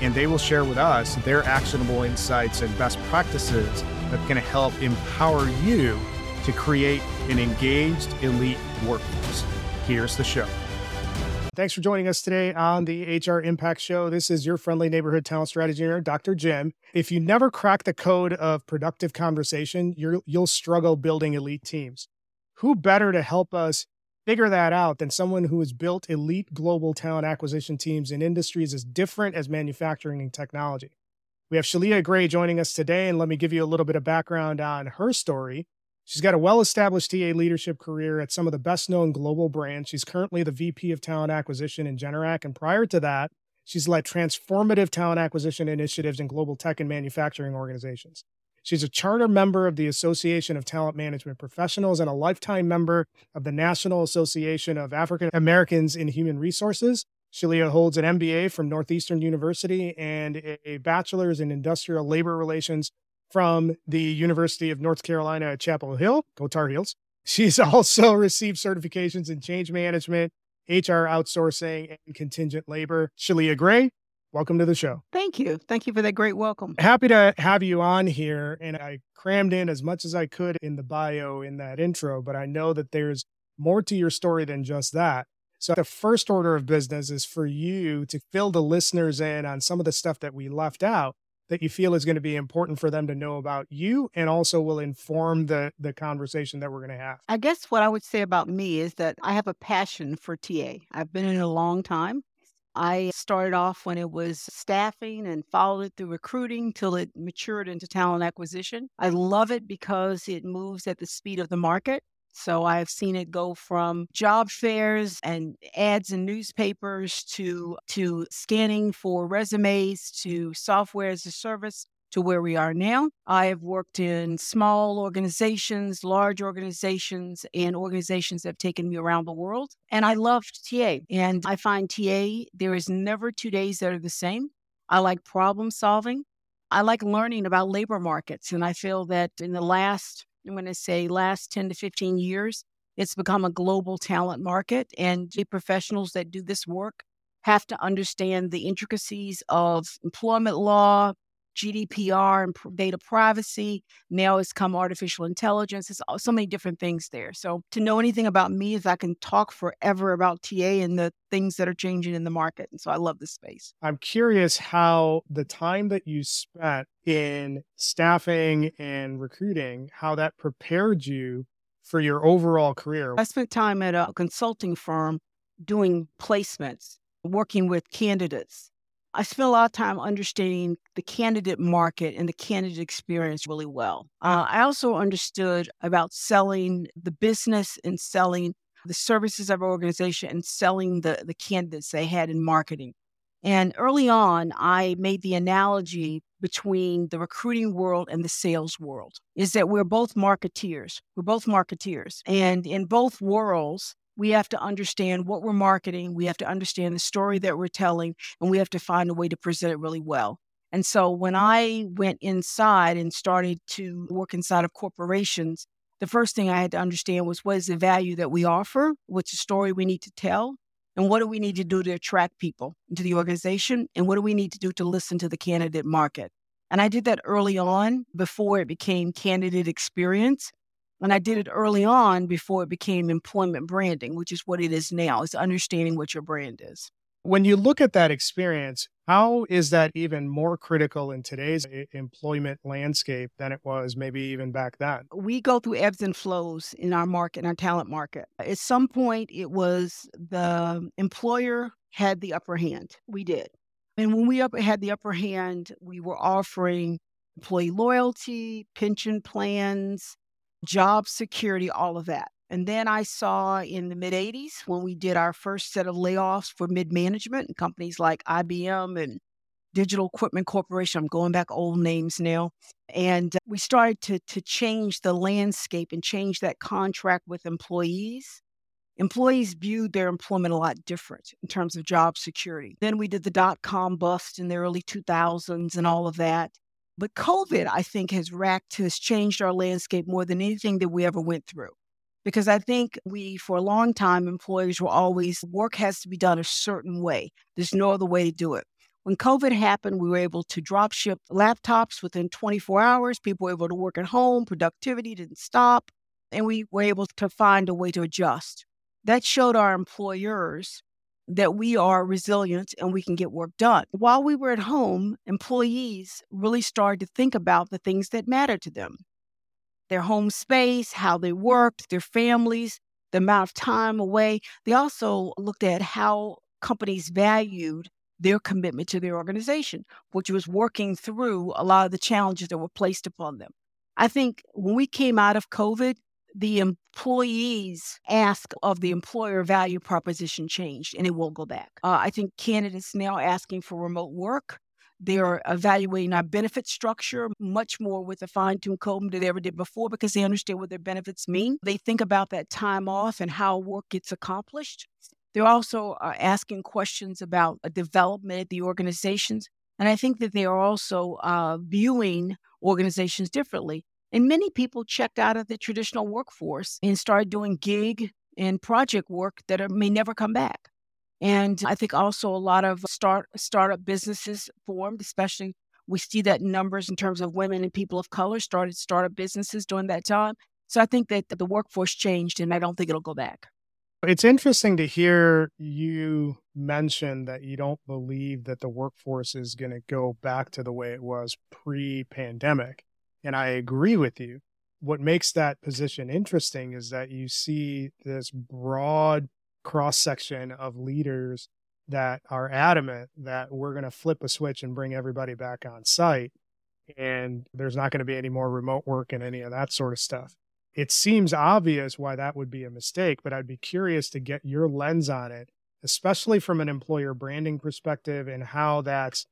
and they will share with us their actionable insights and best practices that can help empower you to create an engaged elite workforce. Here's the show. Thanks for joining us today on the HR Impact Show. This is your friendly neighborhood talent strategy Dr. Jim. If you never crack the code of productive conversation, you will struggle building elite teams who better to help us figure that out than someone who has built elite global talent acquisition teams in industries as different as manufacturing and technology? We have Shelia Gray joining us today, and let me give you a little bit of background on her story. She's got a well established TA leadership career at some of the best known global brands. She's currently the VP of Talent Acquisition in Generac. And prior to that, she's led transformative talent acquisition initiatives in global tech and manufacturing organizations. She's a charter member of the Association of Talent Management Professionals and a lifetime member of the National Association of African Americans in Human Resources. Shelia holds an MBA from Northeastern University and a bachelor's in industrial labor relations from the University of North Carolina at Chapel Hill. Go Tar Heels. She's also received certifications in change management, HR outsourcing, and contingent labor. Shelia Gray, welcome to the show. Thank you. Thank you for that great welcome. Happy to have you on here. And I crammed in as much as I could in the bio in that intro, but I know that there's more to your story than just that. So, the first order of business is for you to fill the listeners in on some of the stuff that we left out that you feel is going to be important for them to know about you and also will inform the the conversation that we're going to have. I guess what I would say about me is that I have a passion for TA. I've been in it a long time. I started off when it was staffing and followed it through recruiting till it matured into talent acquisition. I love it because it moves at the speed of the market. So I've seen it go from job fairs and ads in newspapers to to scanning for resumes to software as a service to where we are now. I have worked in small organizations, large organizations, and organizations that have taken me around the world. And I loved TA. And I find TA, there is never two days that are the same. I like problem solving. I like learning about labor markets. And I feel that in the last, I'm going to say last 10 to 15 years, it's become a global talent market. And the professionals that do this work have to understand the intricacies of employment law, GDPR and data privacy. Now it's come artificial intelligence. It's so many different things there. So to know anything about me is I can talk forever about TA and the things that are changing in the market. And so I love this space. I'm curious how the time that you spent in staffing and recruiting, how that prepared you for your overall career. I spent time at a consulting firm doing placements, working with candidates I spent a lot of time understanding the candidate market and the candidate experience really well. Uh, I also understood about selling the business and selling the services of our organization and selling the, the candidates they had in marketing. And early on, I made the analogy between the recruiting world and the sales world is that we're both marketeers. We're both marketeers. And in both worlds, we have to understand what we're marketing, we have to understand the story that we're telling, and we have to find a way to present it really well. And so when mm-hmm. I went inside and started to work inside of corporations, the first thing I had to understand was what is the value that we offer, what's the story we need to tell, and what do we need to do to attract people into the organization, and what do we need to do to listen to the candidate market. And I did that early on before it became candidate experience. And I did it early on before it became employment branding, which is what it is now, is understanding what your brand is. When you look at that experience, how is that even more critical in today's eh, employment landscape than it was maybe even back then? We go through ebbs and flows in our market, in our talent market. At some point, it was the employer had the upper hand. We did. And when we up, had the upper hand, we were offering employee loyalty, pension plans, job security, all of that. And then I saw in the mid 80s when we did our first set of layoffs for mid management and companies like IBM and Digital Equipment Corporation. I'm going back old names now. And we started to, to change the landscape and change that contract with employees. Employees viewed their employment a lot different in terms of job security. Then we did the dot com bust in the early 2000s and all of that. But COVID, I think, has racked, has changed our landscape more than anything that we ever went through. Because I think we, for a long time, employers were always, work has to be done a certain way. There's no other way to do it. When COVID happened, we were able to drop ship laptops within 24 hours. People were able to work at home. Productivity didn't stop. And we were able to find a way to adjust. That showed our employers that we are resilient and we can get work done. While we were at home, employees really started to think about the things that matter to them their home space, how they worked, their families, the amount of time away. They also looked at how companies valued their commitment to their organization, which was working through a lot of the challenges that were placed upon them. I think when we came out of COVID, the employees ask of the employer value proposition changed and it will go back. Uh, I think candidates now asking for remote work. They're evaluating our benefit structure much more with a fine tuned comb than they ever did before because they understand what their benefits mean. They think about that time off and how work gets accomplished. They're also uh, asking questions about a development at the organizations. And I think that they are also uh, viewing organizations differently. And many people checked out of the traditional workforce and started doing gig and project work that are, may never come back. And I think also a lot of start startup businesses formed, especially we see that numbers in terms of women and people of color started startup businesses during that time. So I think that the workforce changed and I don't think it'll go back. It's interesting to hear you mention that you don't believe that the workforce is going to go back to the way it was pre pandemic. And I agree with you. What makes that position interesting is that you see this broad cross section of leaders that are adamant that we're going to flip a switch and bring everybody back on site. And there's not going to be any more remote work and any of that sort of stuff it seems obvious why that would be a mistake, but I'd be curious to get your lens on it, especially from an employer branding perspective and how that's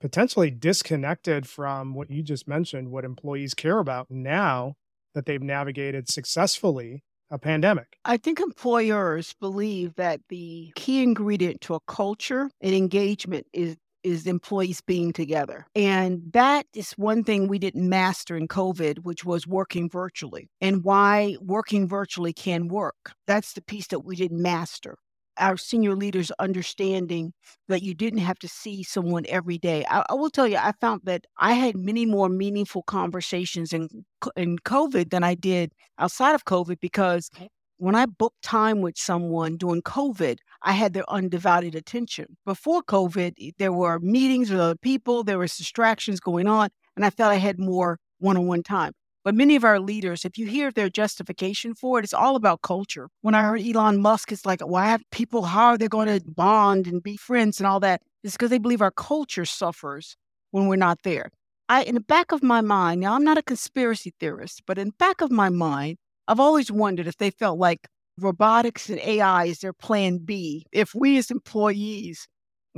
potentially disconnected from what you just mentioned, what employees care about now that they've navigated successfully a pandemic. I think employers believe that the key ingredient to a culture and engagement is is employees being together. And that is one thing we didn't master in COVID, which was working virtually and why working virtually can work. That's the piece that we didn't master. Our senior leaders understanding that you didn't have to see someone every day. I, I will tell you, I found that I had many more meaningful conversations in in COVID than I did outside of COVID because when I booked time with someone during COVID, I had their undivided attention. Before COVID, there were meetings with other people, there was distractions going on, and I felt I had more one on one time. But many of our leaders, if you hear their justification for it, it's all about culture. When I heard Elon Musk, it's like, why have people, how are they going to bond and be friends and all that? It's because they believe our culture suffers when we're not there. I, in the back of my mind, now I'm not a conspiracy theorist, but in the back of my mind, I've always wondered if they felt like robotics and AI is their plan B. If we as employees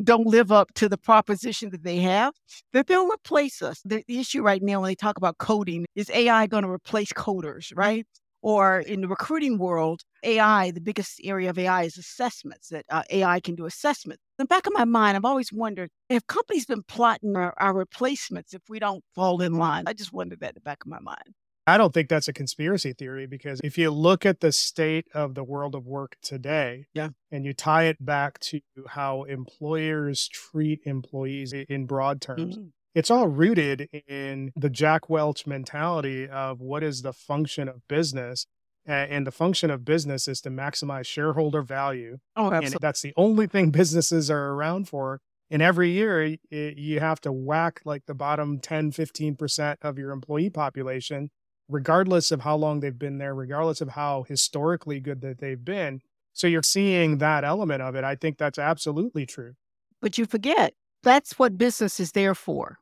don't live up to the proposition that they have, that they'll replace us. The, issue right now when they talk about coding is AI going to replace coders, right? Or in the recruiting world, AI, the biggest area of AI is assessments, that uh, AI can do assessments. In the back of my mind, I've always wondered if companies been plotting our, our replacements if we don't fall in line. I just wondered that in the back of my mind. I don't think that's a conspiracy theory because if you look at the state of the world of work today, yeah, and you tie it back to how employers treat employees in broad terms, mm-hmm. it's all rooted in the Jack Welch mentality of what is the function of business. And the function of business is to maximize shareholder value. Oh, absolutely. And that's the only thing businesses are around for. And every year you have to whack like the bottom 10, 15% of your employee population regardless of how long they've been there, regardless of how historically good that they've been. So you're seeing that element of it. I think that's absolutely true. But you forget that's what business is there for.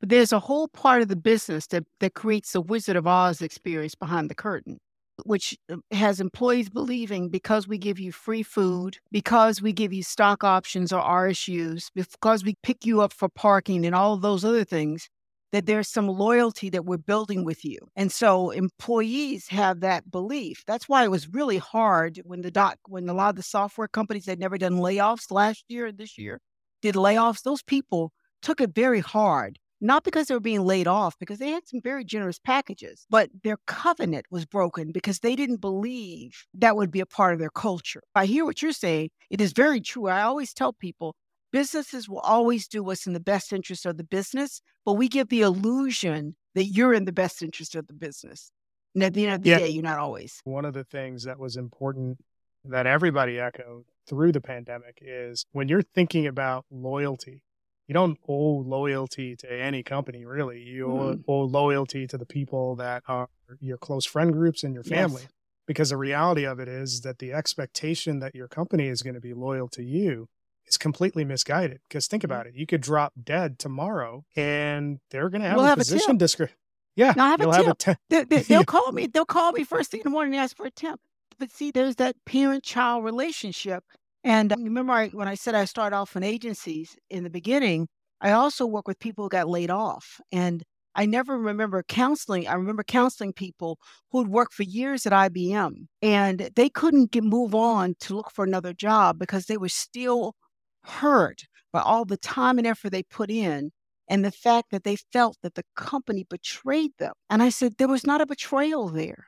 But there's a whole part of the business that, that creates the Wizard of Oz experience behind the curtain. which uh, has employees believing because we give you free food, because we give you stock options or RSUs, because we pick you up for parking and all those other things, that there's some loyalty that we're building with you. And so employees have that belief. That's why it was really hard when the doc when a lot of the software companies had never done layoffs last year and this year did layoffs, those people took it very hard. Not because they were being laid off, because they had some very generous packages, but their covenant was broken because they didn't believe that would be a part of their culture. I hear what you're saying. It is very true. I always tell people businesses will always do what's in the best interest of the business, but we give the illusion that you're in the best interest of the business. And at the end of the yeah. day, you're not always. One of the things that was important that everybody echoed through the pandemic is when you're thinking about loyalty, you don't owe loyalty to any company, really. You mm. owe, owe, loyalty to the people that are your close friend groups and your family. Yes. Because the reality of it is that the expectation that your company is going to be loyal to you is completely misguided. Because think mm-hmm. about it, you could drop dead tomorrow, and they're going to have we'll a have position description. Yeah, no, I have a have temp. A they, will call me. They'll call me first thing in the morning and ask for a temp. But see, there's that parent-child relationship. And remember, I, when I said I started off in agencies in the beginning, I also work with people who got laid off. And I never remember counseling. I remember counseling people who'd worked for years at IBM and they couldn't get, move on to look for another job because they were still hurt by all the time and effort they put in and the fact that they felt that the company betrayed them. And I said, there was not a betrayal there.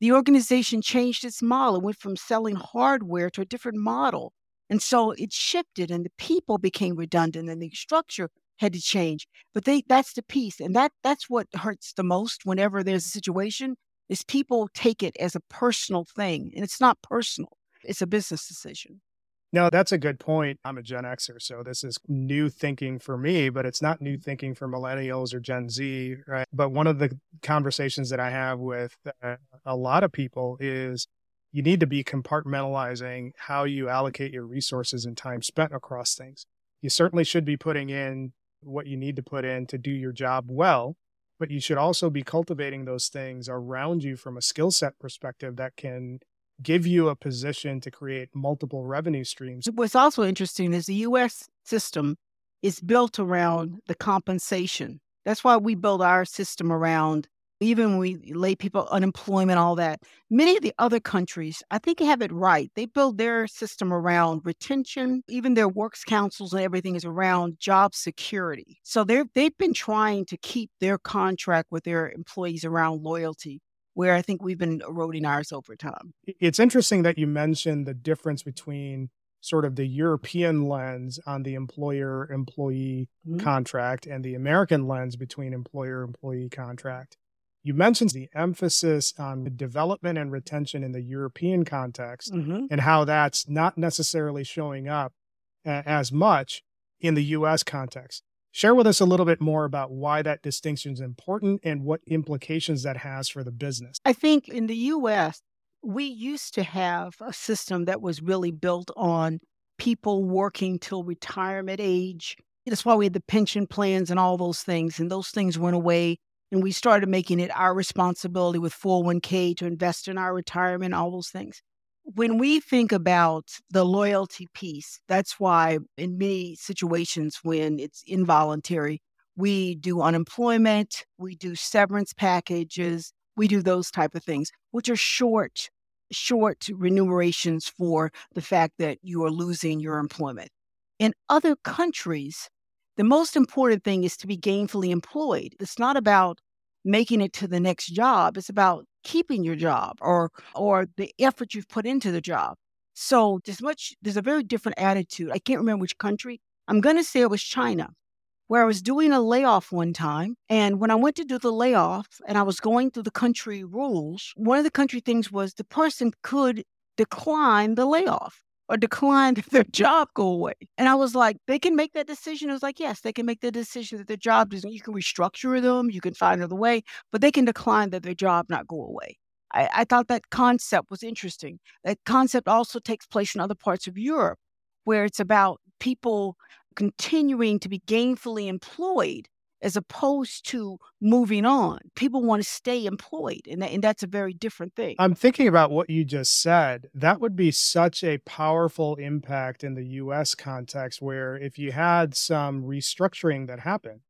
The organization changed its model and went from selling hardware to a different model. And so it shifted and the people became redundant and the structure had to change. But they that's the piece. And that that's what hurts the most whenever there's a situation is people take it as a personal thing. And it's not personal. It's a business decision. No, that's a good point. I'm a Gen Xer, so this is new thinking for me, but it's not new thinking for millennials or Gen Z, right? But one of the conversations that I have with uh, a lot of people is you need to be compartmentalizing how you allocate your resources and time spent across things. You certainly should be putting in what you need to put in to do your job well, but you should also be cultivating those things around you from a skill set perspective that can give you a position to create multiple revenue streams. What's also interesting is the US system is built around the compensation. That's why we build our system around even we lay people unemployment, all that. Many of the other countries, I think, have it right. They build their system around retention. Even their works councils and everything is around job security. So they're they've been trying to keep their contract with their employees around loyalty where I think we've been eroding ours over time. It's interesting that you mentioned the difference between sort of the European lens on the employer employee mm-hmm. contract and the American lens between employer employee contract. You mentioned the emphasis on the development and retention in the European context mm-hmm. and how that's not necessarily showing up as much in the US context. Share with us a little bit more about why that distinction is important and what implications that has for the business. I think in the US, we used to have a system that was really built on people working till retirement age. That's why we had the pension plans and all those things, and those things went away. And we started making it our responsibility with 401k to invest in our retirement, all those things when we think about the loyalty piece, that's why in many situations when it's involuntary, we do unemployment, we do severance packages, we do those type of things, which are short, short remunerations for the fact that you are losing your employment. In other countries, the most important thing is to be gainfully employed. It's not about making it to the next job. It's about keeping your job or or the effort you've put into the job. So there's much there's a very different attitude. I can't remember which country. I'm gonna say it was China, where I was doing a layoff one time. And when I went to do the layoff and I was going through the country rules, one of the country things was the person could decline the layoff or decline their job go away. And I was like, they can make that decision. I was like, yes, they can make the decision that their job doesn't. You can restructure them, you can find another way, but they can decline that their job not go away. I, I thought that concept was interesting. That concept also takes place in other parts of Europe, where it's about people continuing to be gainfully employed as opposed to moving on. People want to stay employed, and, that, and that's a very different thing. I'm thinking about what you just said. That would be such a powerful impact in the US context, where if you had some restructuring that happened,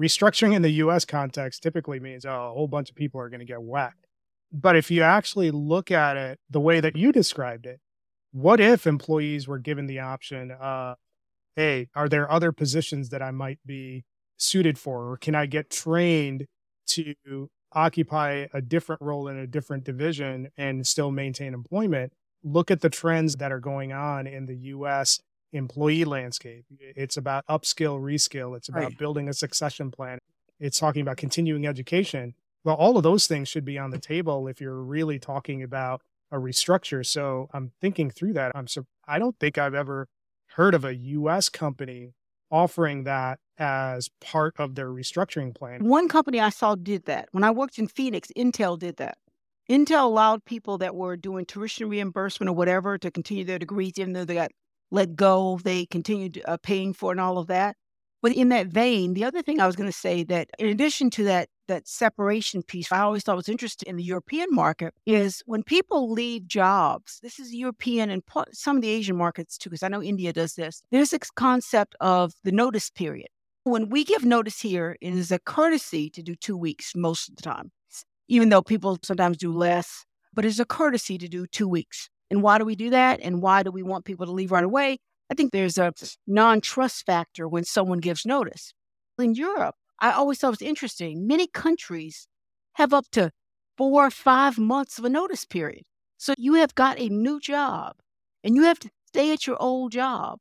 restructuring in the US context typically means oh, a whole bunch of people are going to get whacked. But if you actually look at it the way that you described it, what if employees were given the option of, hey, are there other positions that I might be suited for? Or can I get trained to occupy a different role in a different division and still maintain employment? Look at the trends that are going on in the US employee landscape. It's about upskill, reskill. It's about right. building a succession plan. It's talking about continuing education. Well, all of those things should be on the table if you're really talking about a restructure. So I'm thinking through that. I'm so I don't think I've ever heard of a US company offering that as part of their restructuring plan. One company I saw did that. When I worked in Phoenix, Intel did that. Intel allowed people that were doing tuition reimbursement or whatever to continue their degrees, even though they got let go, they continued uh, paying for and all of that. But in that vein, the other thing I was going to say that in addition to that that separation piece, I always thought was interesting in the European market is when people leave jobs. This is European and some of the Asian markets too, because I know India does this. There's this concept of the notice period. When we give notice here, it is a courtesy to do two weeks most of the time, even though people sometimes do less, but it's a courtesy to do two weeks. And why do we do that? And why do we want people to leave right away? I think there's a non trust factor when someone gives notice. In Europe, I always thought it was interesting. Many countries have up to four or five months of a notice period. So you have got a new job and you have to stay at your old job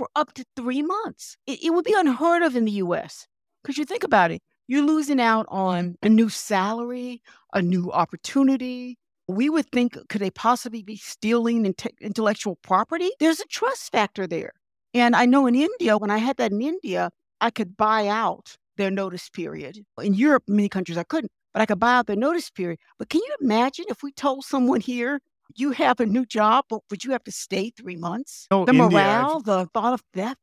for up to three months. It, it would be unheard of in the US. Because you think about it, you're losing out on a new salary, a new opportunity, we would think could they possibly be stealing intellectual property? There's a trust factor there. And I know in India, when I had that in India, I could buy out their notice period. In Europe, many countries I couldn't, but I could buy out their notice period. But can you imagine if we told someone here, you have a new job, but would you have to stay three months? Oh, the India, morale, I've... the thought of death,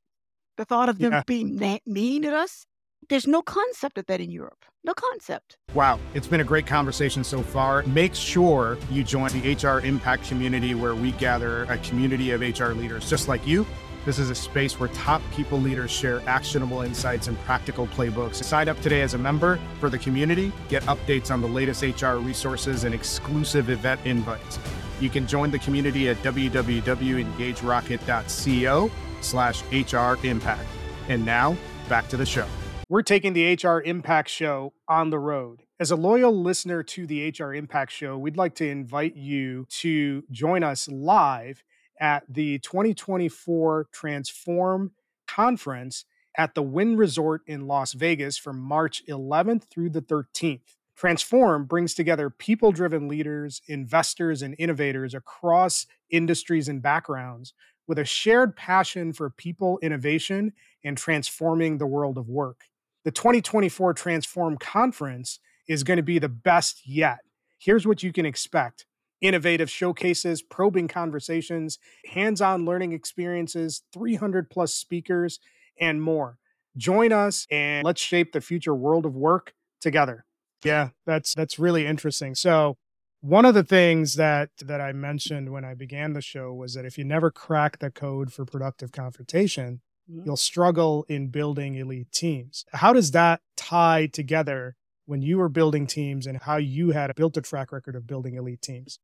the thought of them yeah. being mean at us. There's no concept of that in Europe. No concept. Wow, it's been a great conversation so far. Make sure you join the HR Impact community where we gather a community of HR leaders just like you. This is a space where top people leaders share actionable insights and practical playbooks. Sign up today as a member for the community, get updates on the latest HR resources and exclusive event invites. You can join the community at www.engagerocket.co slash HR Impact. And now, back to the show. We're taking the HR Impact Show on the road. As a loyal listener to the HR Impact Show, we'd like to invite you to join us live at the 2024 Transform Conference at the Wynn Resort in Las Vegas from March 11th through the 13th. Transform brings together people driven leaders, investors, and innovators across industries and backgrounds with a shared passion for people innovation and transforming the world of work the 2024 Transform Conference is going to be the best yet. Here's what you can expect innovative showcases, probing conversations, hands on learning experiences, 300 plus speakers, and more. Join us and let's shape the future world of work together. Yeah, that's that's really interesting. So, one of the things that that I mentioned when I began the show was that if you never crack the code for productive confrontation, mm-hmm. you'll struggle in building elite teams. How does that tie together when you were building teams and how you had built a track record of building elite teams?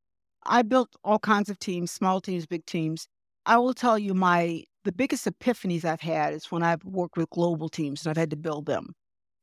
I built all kinds of teams, small teams, big teams. I will tell you my the biggest epiphanies I've had is when I've worked with global teams and I've had to build them.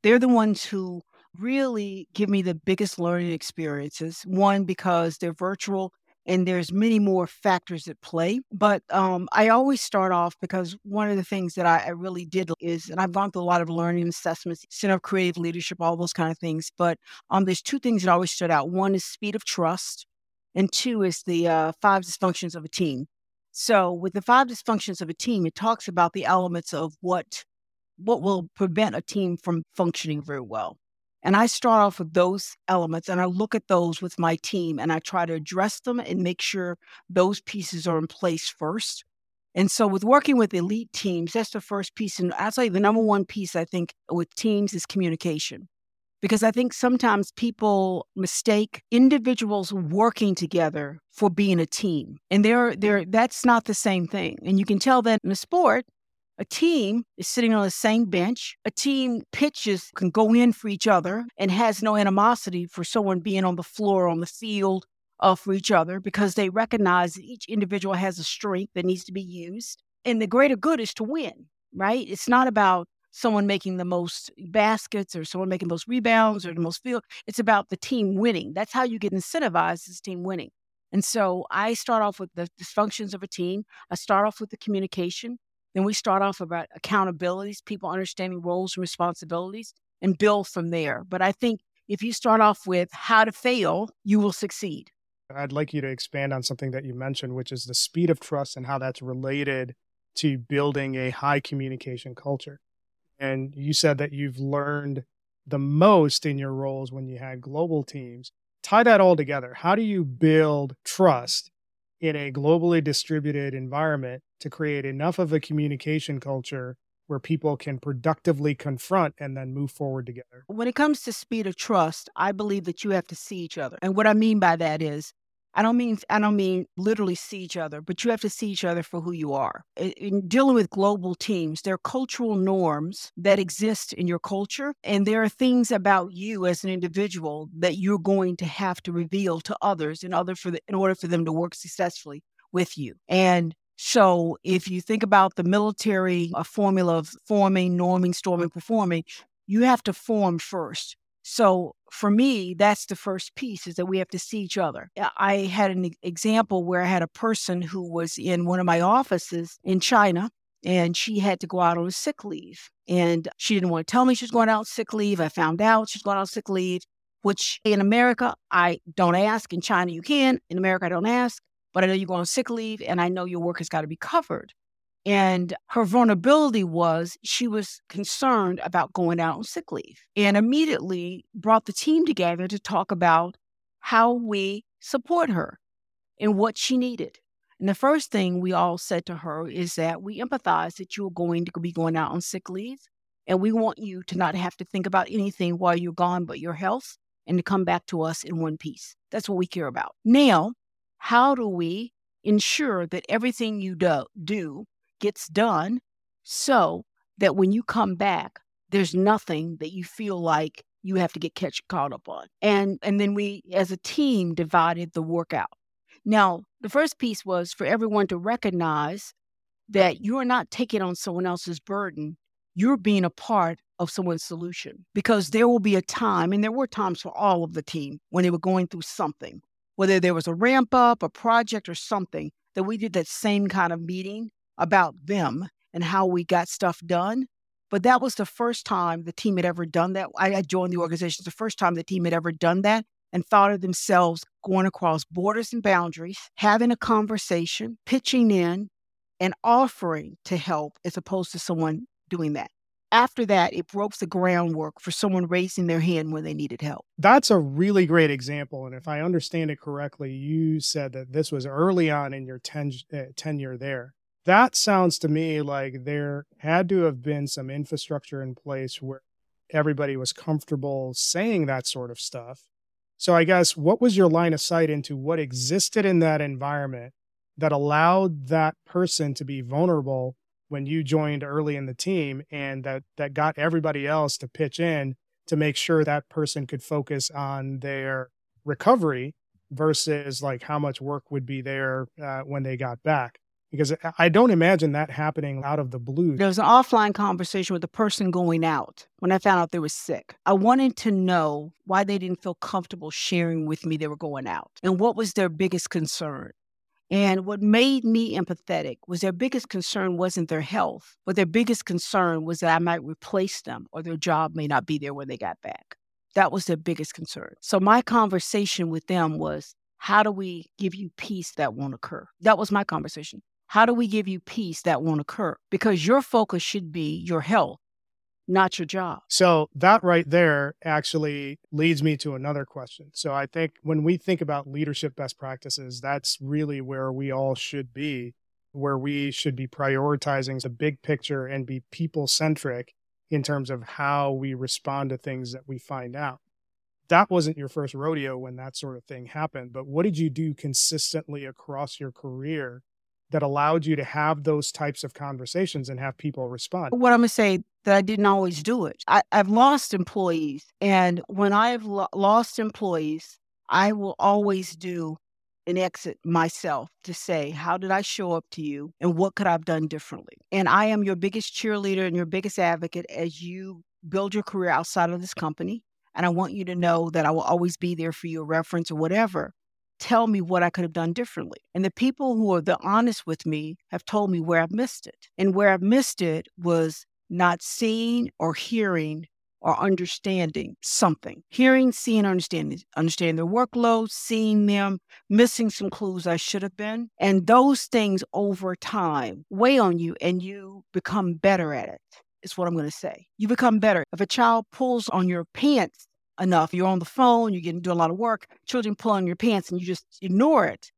They're the ones who really give me the biggest learning experiences. One because they're virtual and there's many more factors at play. But um, I always start off because one of the things that I, I, really did is, and I've gone through a lot of learning assessments, Center of Creative Leadership, all those kind of things. But um, there's two things that always stood out. One is speed of trust, and two is the uh, five dysfunctions of a team. So with the five dysfunctions of a team, it talks about the elements of what what will prevent a team from functioning very well. And I start off with those elements and I look at those with my team and I try to address them and make sure those pieces are in place first. And so, with working with elite teams, that's the first piece. And I'll tell you, the number one piece I think with teams is communication. Because I think sometimes people mistake individuals working together for being a team. And they're, they're, that's not the same thing. And you can tell that in a sport, a team is sitting on the same bench. A team pitches can go in for each other and has no animosity for someone being on the floor, on the field, uh, for each other because they recognize that each individual has a strength that needs to be used. And the greater good is to win, right? It's not about someone making the most baskets or someone making the most rebounds or the most field. It's about the team winning. That's how you get incentivized as team winning. And so I start off with the dysfunctions of a team. I start off with the communication. Then we start off about accountabilities, people understanding roles and responsibilities, and build from there. But I think if you start off with how to fail, you will succeed. I'd like you to expand on something that you mentioned, which is the speed of trust and how that's related to building a high communication culture. And you said that you've learned the most in your roles when you had global teams. Tie that all together. How do you build trust in a globally distributed environment to create enough of a communication culture where people can productively confront and then move forward together. When it comes to speed of trust, I believe that you have to see each other. And what I mean by that is I don't mean I don't mean literally see each other, but you have to see each other for who you are. In dealing with global teams, there are cultural norms that exist in your culture, and there are things about you as an individual that you're going to have to reveal to others in order for the, in order for them to work successfully with you. And so, if you think about the military a formula of forming, norming, storming, performing, you have to form first. So for me, that's the first piece is that we have to see each other. I had an example where I had a person who was in one of my offices in China and she had to go out on sick leave. And she didn't want to tell me she was going out sick leave. I found out she's going out sick leave, which in America, I don't ask. In China, you can. In America, I don't ask. But I know you're going on sick leave and I know your work has got to be covered. And her vulnerability was she was concerned about going out on sick leave and immediately brought the team together to talk about how we support her and what she needed. And the first thing we all said to her is that we empathize that you're going to be going out on sick leave. And we want you to not have to think about anything while you're gone but your health and to come back to us in one piece. That's what we care about. Now, how do we ensure that everything you do, do gets done so that when you come back, there's nothing that you feel like you have to get catch caught up on. And and then we as a team divided the workout. Now, the first piece was for everyone to recognize that you are not taking on someone else's burden. You're being a part of someone's solution because there will be a time, and there were times for all of the team when they were going through something, whether there was a ramp up, a project, or something, that we did that same kind of meeting about them and how we got stuff done. But that was the first time the team had ever done that. I joined the organization. The first time the team had ever done that and thought of themselves going across borders and boundaries, having a conversation, pitching in, and offering to help as opposed to someone doing that. After that, it broke the groundwork for someone raising their hand when they needed help. That's a really great example. And if I understand it correctly, you said that this was early on in your ten, uh, tenure there that sounds to me like there had to have been some infrastructure in place where everybody was comfortable saying that sort of stuff. So I guess what was your line of sight into what existed in that environment that allowed that person to be vulnerable when you joined early in the team and that that got everybody else to pitch in to make sure that person could focus on their recovery versus like how much work would be there uh, when they got back because I don't imagine that happening out of the blue. There was an offline conversation with the person going out when I found out they were sick. I wanted to know why they didn't feel comfortable sharing with me they were going out and what was their biggest concern. And what made me empathetic was their biggest concern wasn't their health, but their biggest concern was that I might replace them or their job may not be there when they got back. That was their biggest concern. So my conversation with them was, how do we give you peace that won't occur? That was my conversation. How do we give you peace that won't occur? Because your focus should be your health, not your job. So that right there actually leads me to another question. So I think when we think about leadership best practices, that's really where we all should be where we should be prioritizing the big picture and be people centric in terms of how we respond to things that we find out. That wasn't your first rodeo when that sort of thing happened, but what did you do consistently across your career that allowed you to have those types of conversations and have people respond? What I'm going to say that I didn't always do it. I, have lost employees. And when I've lo- lost employees, I will always do an exit myself to say, how did I show up to you and what could I have done differently? And I am your biggest cheerleader and your biggest advocate as you build your career outside of this company. And I want you to know that I will always be there for your reference or whatever tell me what I could have done differently. And the people who are the honest with me have told me where I've missed it. And where I've missed it was not seeing or hearing or understanding something. Hearing, seeing, understanding, understanding their workload, seeing them, missing some clues I should have been. And those things over time weigh on you and you become better at it, is what I'm going to say. You become better. If a child pulls on your pants enough. You're on the phone, you're getting doing a lot of work, children pull on your pants and you just ignore it.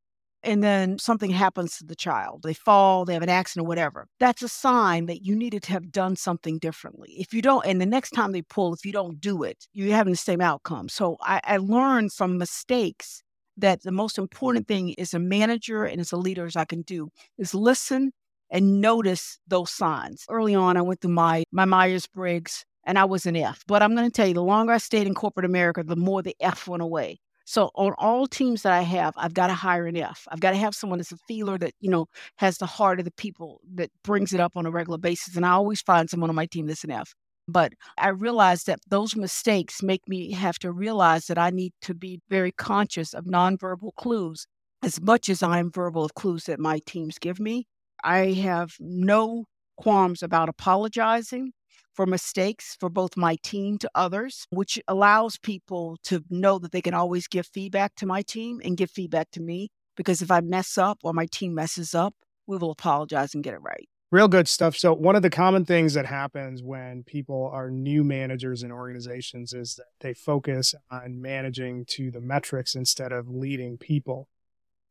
And then something happens to the child. They fall, they have an accident or whatever. That's a sign that you needed to have done something differently. If you don't, and the next time they pull, if you don't do it, you're having the same outcome. So I, I learned from mistakes that the most important thing as a manager and as a leader as I can do is listen and notice those signs. Early on, I went through my my Myers Briggs and I was an F. But I'm going to tell you, the longer I stayed in corporate America, the more the F went away. So on all teams that I have, I've got to hire an F. I've got to have someone that's a feeler that, you know, has the heart of the people that brings it up on a regular basis. And I always find someone on my team that's an F. But I realized that those mistakes make me have to realize that I need to be very conscious of nonverbal clues as much as I'm verbal of clues that my teams give me. I have no qualms about apologizing for mistakes for both my team to others, which allows people to know that they can always give feedback to my team and give feedback to me. Because if I mess up or my team messes up, we will apologize and get it right. Real good stuff. So, one of the common things that happens when people are new managers in organizations is that they focus on managing to the metrics instead of leading people.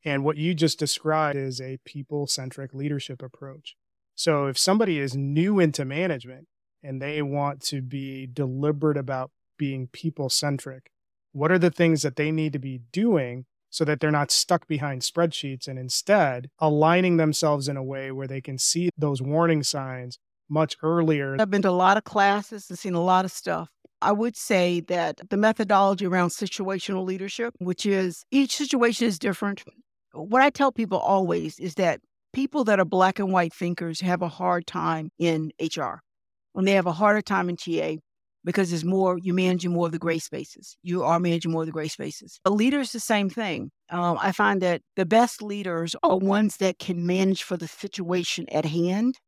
And what you just described is a people centric leadership approach. So, if somebody is new into management, and they want to be deliberate about being people centric, what are the things that they need to be doing so that they're not stuck behind spreadsheets and instead aligning themselves in a way where they can see those warning signs much earlier? I've been to a lot of classes and seen a lot of stuff. I would say that the methodology around situational leadership, which is each situation is different. What I tell people always is that people that are black and white thinkers have a hard time in HR and they have a harder time in TA because there's more, you're managing more of the gray spaces. You are managing more of the gray spaces. A leader is the same thing. Um, I find that the best leaders are ones that can manage for the situation at hand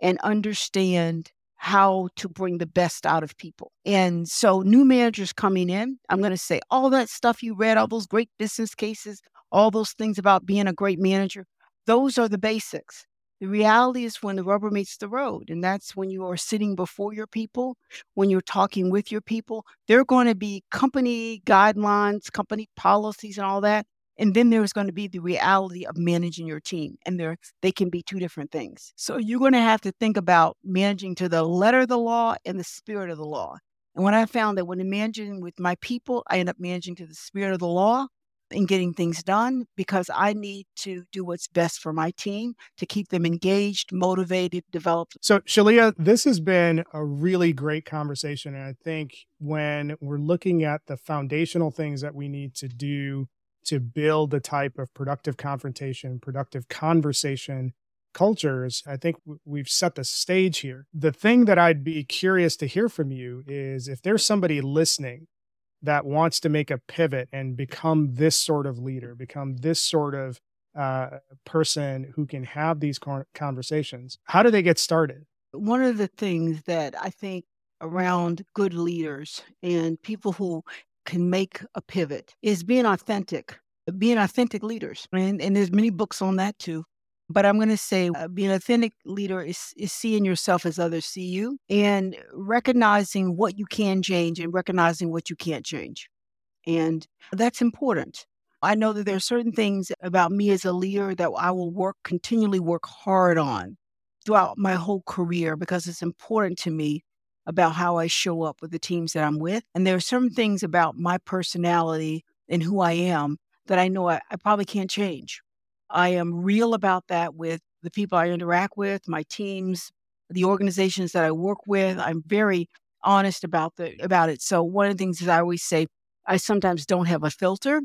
and understand how to bring the best out of people. And so, new managers coming in, I'm going to say all that stuff you read, all those great business cases, all those things about being a great manager, those are the basics. The reality is when the rubber meets the road, and that's when you are sitting before your people, when you're talking with your people. There are going to be company guidelines, company policies, and all that. And then there's going to be the reality of managing your team. And there they can be two different things. So you're going to have to think about managing to the letter of the law and the spirit of the law. And when I found that when I'm managing with my people, I end up managing to the spirit of the law in getting things done because I need to do what's best for my team to keep them engaged, motivated, developed. So, Shelia, this has been a really great conversation. And I think when we're looking at the foundational things that we need to do to build the type of productive confrontation, productive conversation cultures, I think we've set the stage here. The thing that I'd be curious to hear from you is if there's somebody listening that wants to make a pivot and become this sort of leader, become this sort of uh, person who can have these conversations, how do they get started? One of the things that I think around good leaders and people who can make a pivot is being authentic, being authentic leaders. And, and there's many books on that too. But I'm going to say uh, being an authentic leader is, is seeing yourself as others see you and recognizing what you can change and recognizing what you can't change. And that's important. I know that there are certain things about me as a leader that I will work, continually work hard on throughout my whole career because it's important to me about how I show up with the teams that I'm with. And there are certain things about my personality and who I am that I know I, I probably can't change. I am real about that with the people I interact with, my teams, the organizations that I work with. I'm very honest about the about it. So one of the things is I always say I sometimes don't have a filter.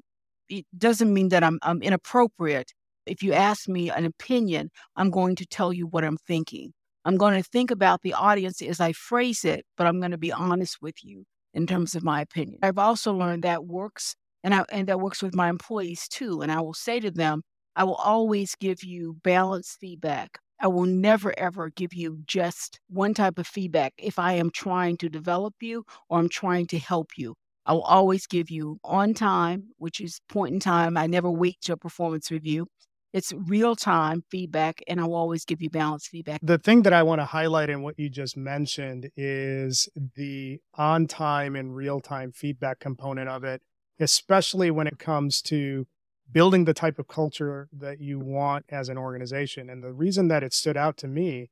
It doesn't mean that I'm, I'm inappropriate. If you ask me an opinion, I'm going to tell you what I'm thinking. I'm going to think about the audience as I phrase it, but I'm going to be honest with you in terms of my opinion. I've also learned that works and I, and that works with my employees too. And I will say to them, I will always give you balanced feedback. I will never ever give you just one type of feedback if I am trying to develop you or I'm trying to help you. I will always give you on time, which is point in time. I never wait to a performance review. It's real time feedback, and I will always give you balanced feedback. The thing that I want to highlight in what you just mentioned is the on time and real time feedback component of it, especially when it comes to building the type of culture that you want as an organization. And the reason that it stood out to me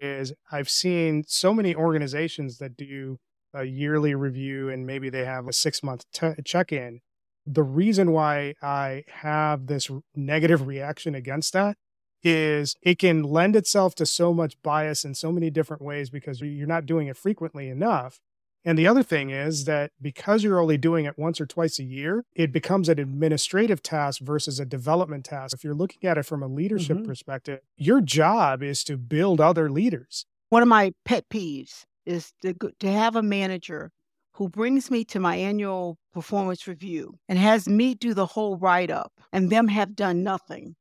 is I've seen so many organizations that do a yearly review and maybe they have a six month check in. The reason why I have this negative reaction against that is it can lend itself to so much bias in so many different ways because you're not doing it frequently enough. And the other thing is that because you're only doing it once or twice a year, it becomes an administrative task versus a development task. If you're looking at it from a leadership mm-hmm. perspective, your job is to build other leaders. One of my pet peeves is to, to have a manager who brings me to my annual performance review and has me do the whole write up and them have done nothing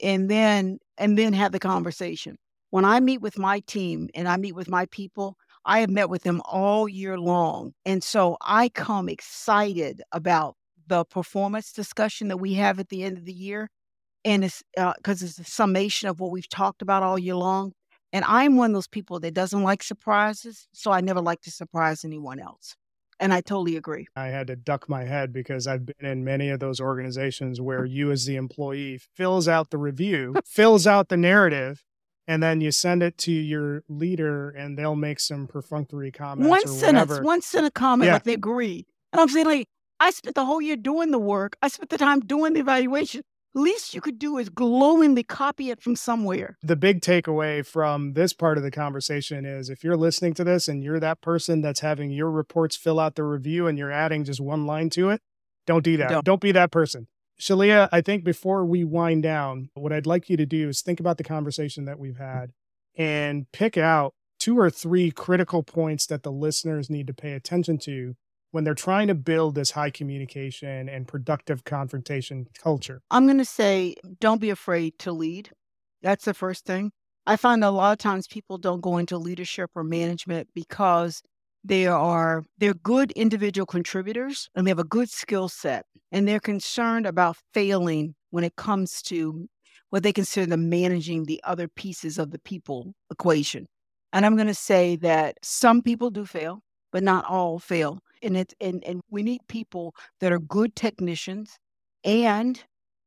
and then and then have the conversation when i meet with my team and i meet with my people i have met with them all year long and so i come excited about the performance discussion that we have at the end of the year and it's because uh, it's a summation of what we've talked about all year long and I'm one of those people that doesn't like surprises. So I never like to surprise anyone else. And I totally agree. I had to duck my head because I've been in many of those organizations where you, as the employee, fills out the review, fills out the narrative, and then you send it to your leader and they'll make some perfunctory comments. One sentence, whatever. one sentence comment, yeah. like they agree. And I'm saying, like, I spent the whole year doing the work. I spent the time doing the evaluation least you could do is glowingly copy it from somewhere. The big takeaway from this part of the conversation is if you're listening to this and you're that person that's having your reports fill out the review and you're adding just one line to it, don't do that. Don't, don't be that person. Shelia, I think before we wind down, what I'd like you to do is think about the conversation that we've had and pick out two or three critical points that the listeners need to pay attention to when they're trying to build this high communication and productive confrontation culture? I'm going to say don't be afraid to lead. That's the first thing. I find a lot of times people don't go into leadership or management because they are they're good individual contributors and they have a good skill set and they're concerned about failing when it comes to what they consider the managing the other pieces of the people equation. And I'm going to say that some people do fail, but not all fail and it's and, and we need people that are good technicians and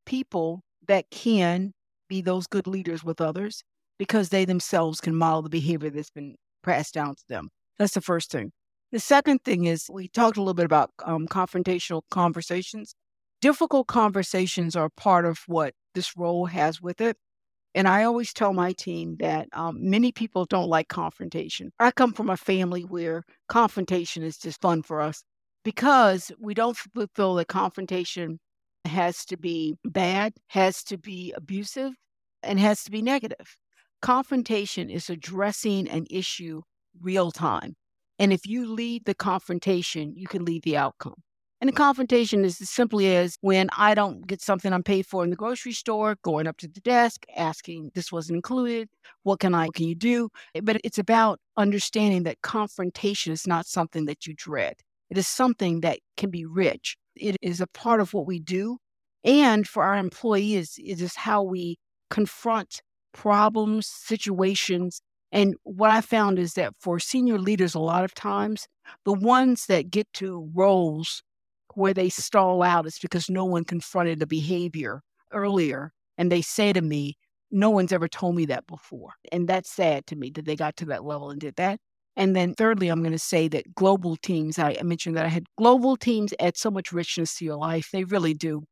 people that can be those good leaders with others because they themselves can model the behavior that's been passed down to them. That's the first thing. The second thing is we talked a little bit about um, confrontational conversations. Difficult conversations are part of what this role has with it. And I always tell my team that um, many people don't like confrontation. I come from a family where confrontation is just fun for us because we don't feel that confrontation has to be bad, has to be abusive, and has to be negative. Confrontation is addressing an issue real time. And if you lead the confrontation, you can lead the outcome. And the confrontation is as simply as when I don't get something I'm paid for in the grocery store, going up to the desk, asking, this wasn't included. What can I, what can you do? But it's about understanding that confrontation is not something that you dread. It is something that can be rich. It is a part of what we do. And for our employees, it is how we confront problems, situations. And what I found is that for senior leaders, a lot of times, the ones that get to roles where they stall out is because no one confronted the behavior earlier. And they say to me, no one's ever told me that before. And that's sad to me that they got to that level and did that. And then thirdly, I'm going to say that global teams, I mentioned that I had global teams add so much richness to your life. They really do.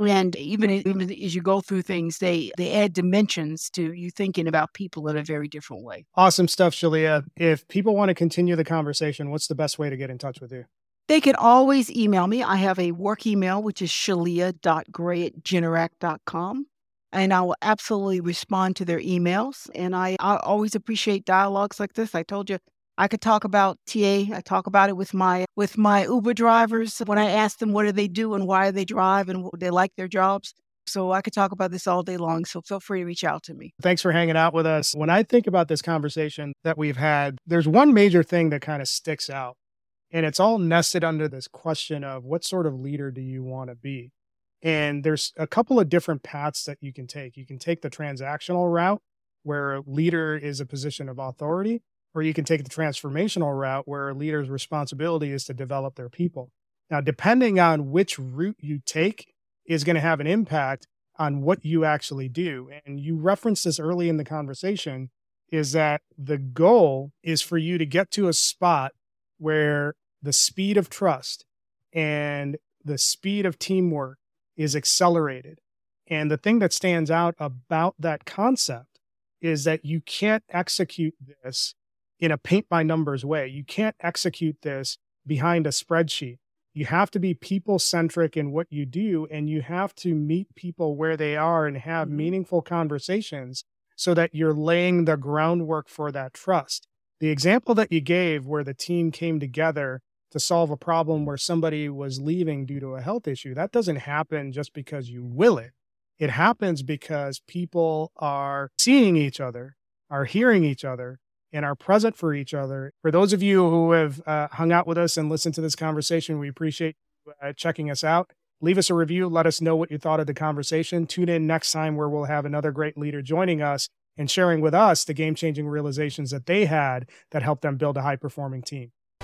And even, even as you go through things, they, they add dimensions to you thinking about people in a very different way. Awesome stuff, Shelia. If people want to continue the conversation, what's the best way to get in touch with you? They can always email me. I have a work email, which is shelia.gray at generac.com. And I will absolutely respond to their emails. And I, I always appreciate dialogues like this. I told you I could talk about TA. I talk about it with my with my Uber drivers when I ask them what do they do and why they drive and they like their jobs. So I could talk about this all day long. So feel free to reach out to me. Thanks for hanging out with us. When I think about this conversation that we've had, there's one major thing that kind of sticks out. And it's all nested under this question of what sort of leader do you want to be? And there's a couple of different paths that you can take. You can take the transactional route, where a leader is a position of authority, or you can take the transformational route, where a leader's responsibility is to develop their people. Now, depending on which route you take, is going to have an impact on what you actually do. And you referenced this early in the conversation is that the goal is for you to get to a spot where the speed of trust and the speed of teamwork is accelerated. And the thing that stands out about that concept is that you can't execute this in a paint by numbers way. You can't execute this behind a spreadsheet. You have to be people centric in what you do, and you have to meet people where they are and have mm-hmm. meaningful conversations so that you're laying the groundwork for that trust. The example that you gave, where the team came together to solve a problem where somebody was leaving due to a health issue, that doesn't happen just because you will it. It happens because people are seeing each other, are hearing each other, and are present for each other. For those of you who have uh, hung out with us and listened to this conversation, we appreciate uh, checking us out. Leave us a review. Let us know what you thought of the conversation. Tune in next time where we'll have another great leader joining us and sharing with us the game changing realizations that they had that helped them build a high performing team.